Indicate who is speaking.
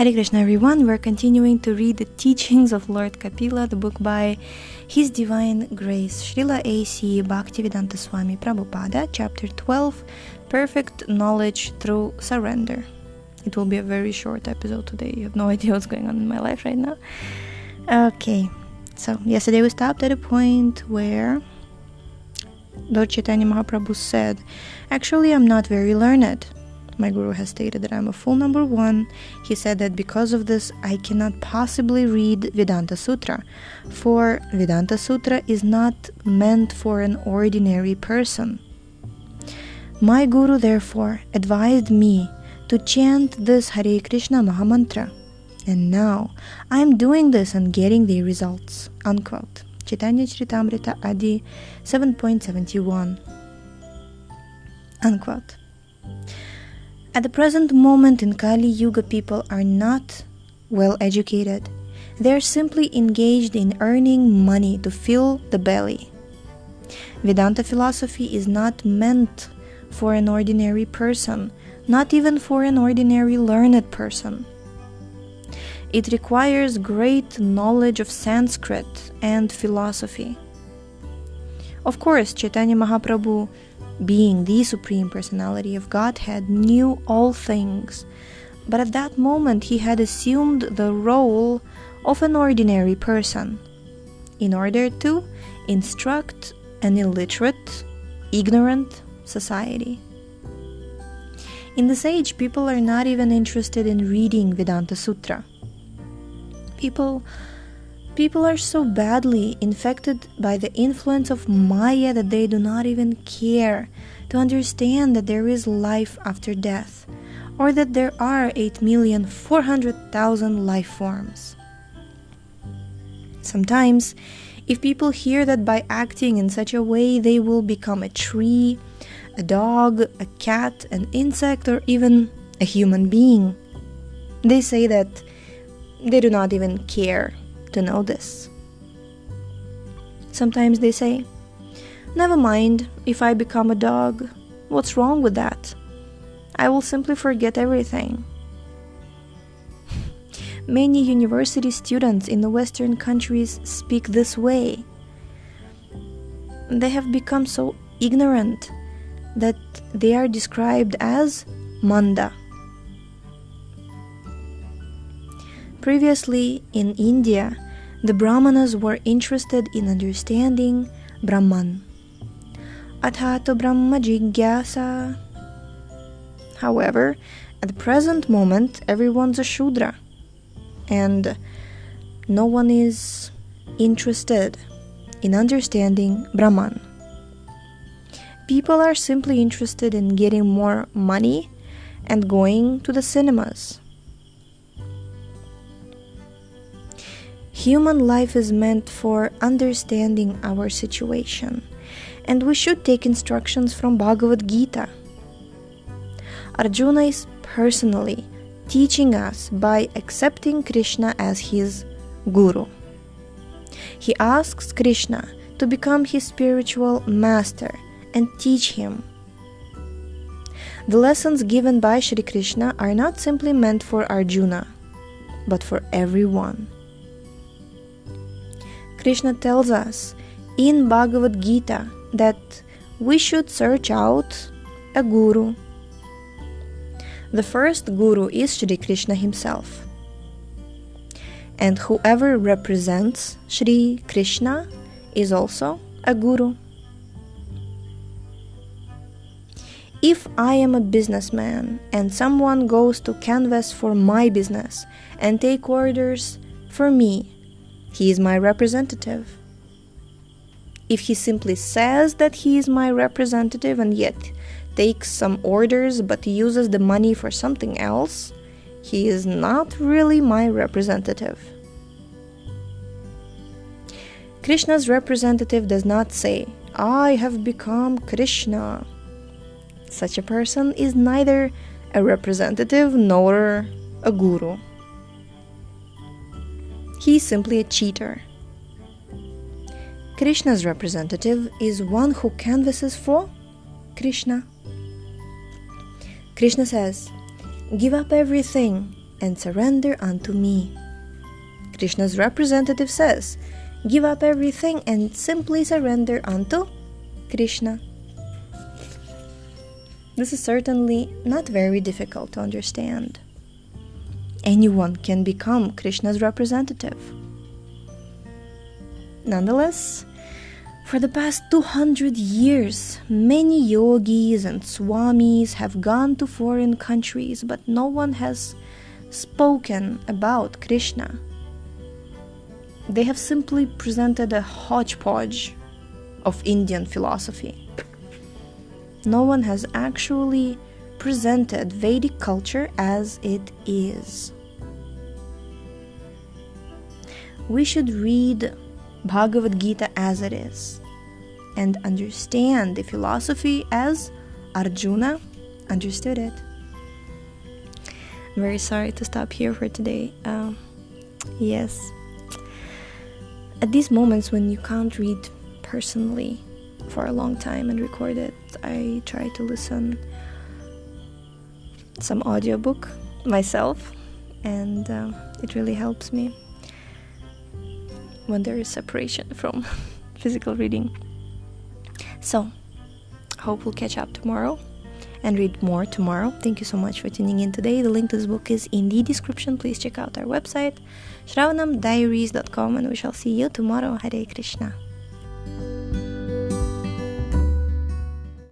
Speaker 1: Hare Krishna, everyone. We're continuing to read the teachings of Lord Kapila, the book by His Divine Grace, Srila A.C. Bhaktivedanta Swami Prabhupada, chapter 12 Perfect Knowledge Through Surrender. It will be a very short episode today. You have no idea what's going on in my life right now. Okay, so yesterday we stopped at a point where Lord Chaitanya Mahaprabhu said, Actually, I'm not very learned. My guru has stated that I'm a full number one. He said that because of this, I cannot possibly read Vedanta Sutra, for Vedanta Sutra is not meant for an ordinary person. My guru, therefore, advised me to chant this Hare Krishna Mahamantra. And now I'm doing this and getting the results. Unquote. Chaitanya Charitamrita Adi 7.71. Unquote. At the present moment in Kali Yuga, people are not well educated. They are simply engaged in earning money to fill the belly. Vedanta philosophy is not meant for an ordinary person, not even for an ordinary learned person. It requires great knowledge of Sanskrit and philosophy. Of course, Chaitanya Mahaprabhu being the Supreme Personality of Godhead, knew all things, but at that moment he had assumed the role of an ordinary person in order to instruct an illiterate, ignorant society. In this age, people are not even interested in reading Vedanta Sutra. People People are so badly infected by the influence of Maya that they do not even care to understand that there is life after death, or that there are 8,400,000 life forms. Sometimes, if people hear that by acting in such a way they will become a tree, a dog, a cat, an insect, or even a human being, they say that they do not even care to know this. Sometimes they say, Never mind if I become a dog. What's wrong with that? I will simply forget everything. Many university students in the Western countries speak this way. They have become so ignorant that they are described as manda. Previously, in India, the Brahmanas were interested in understanding Brahman. Athato Brahma Jigyasa. However, at the present moment, everyone's a Shudra, and no one is interested in understanding Brahman. People are simply interested in getting more money and going to the cinemas. Human life is meant for understanding our situation, and we should take instructions from Bhagavad Gita. Arjuna is personally teaching us by accepting Krishna as his guru. He asks Krishna to become his spiritual master and teach him. The lessons given by Sri Krishna are not simply meant for Arjuna, but for everyone. Krishna tells us in Bhagavad Gita that we should search out a guru. The first guru is Sri Krishna himself. And whoever represents Sri Krishna is also a guru. If I am a businessman and someone goes to canvass for my business and take orders for me he is my representative. If he simply says that he is my representative and yet takes some orders but uses the money for something else, he is not really my representative. Krishna's representative does not say, I have become Krishna. Such a person is neither a representative nor a guru. He is simply a cheater. Krishna's representative is one who canvasses for Krishna. Krishna says, Give up everything and surrender unto me. Krishna's representative says, Give up everything and simply surrender unto Krishna. This is certainly not very difficult to understand. Anyone can become Krishna's representative. Nonetheless, for the past 200 years, many yogis and swamis have gone to foreign countries, but no one has spoken about Krishna. They have simply presented a hodgepodge of Indian philosophy. No one has actually presented Vedic culture as it is. We should read Bhagavad Gita as it is and understand the philosophy as Arjuna understood it. I'm very sorry to stop here for today. Um, yes. At these moments when you can't read personally for a long time and record it, I try to listen some audiobook myself and uh, it really helps me when there is separation from physical reading. So, hope we'll catch up tomorrow and read more tomorrow. Thank you so much for tuning in today. The link to this book is in the description. Please check out our website, shravanamdiaries.com, and we shall see you tomorrow. Hare Krishna.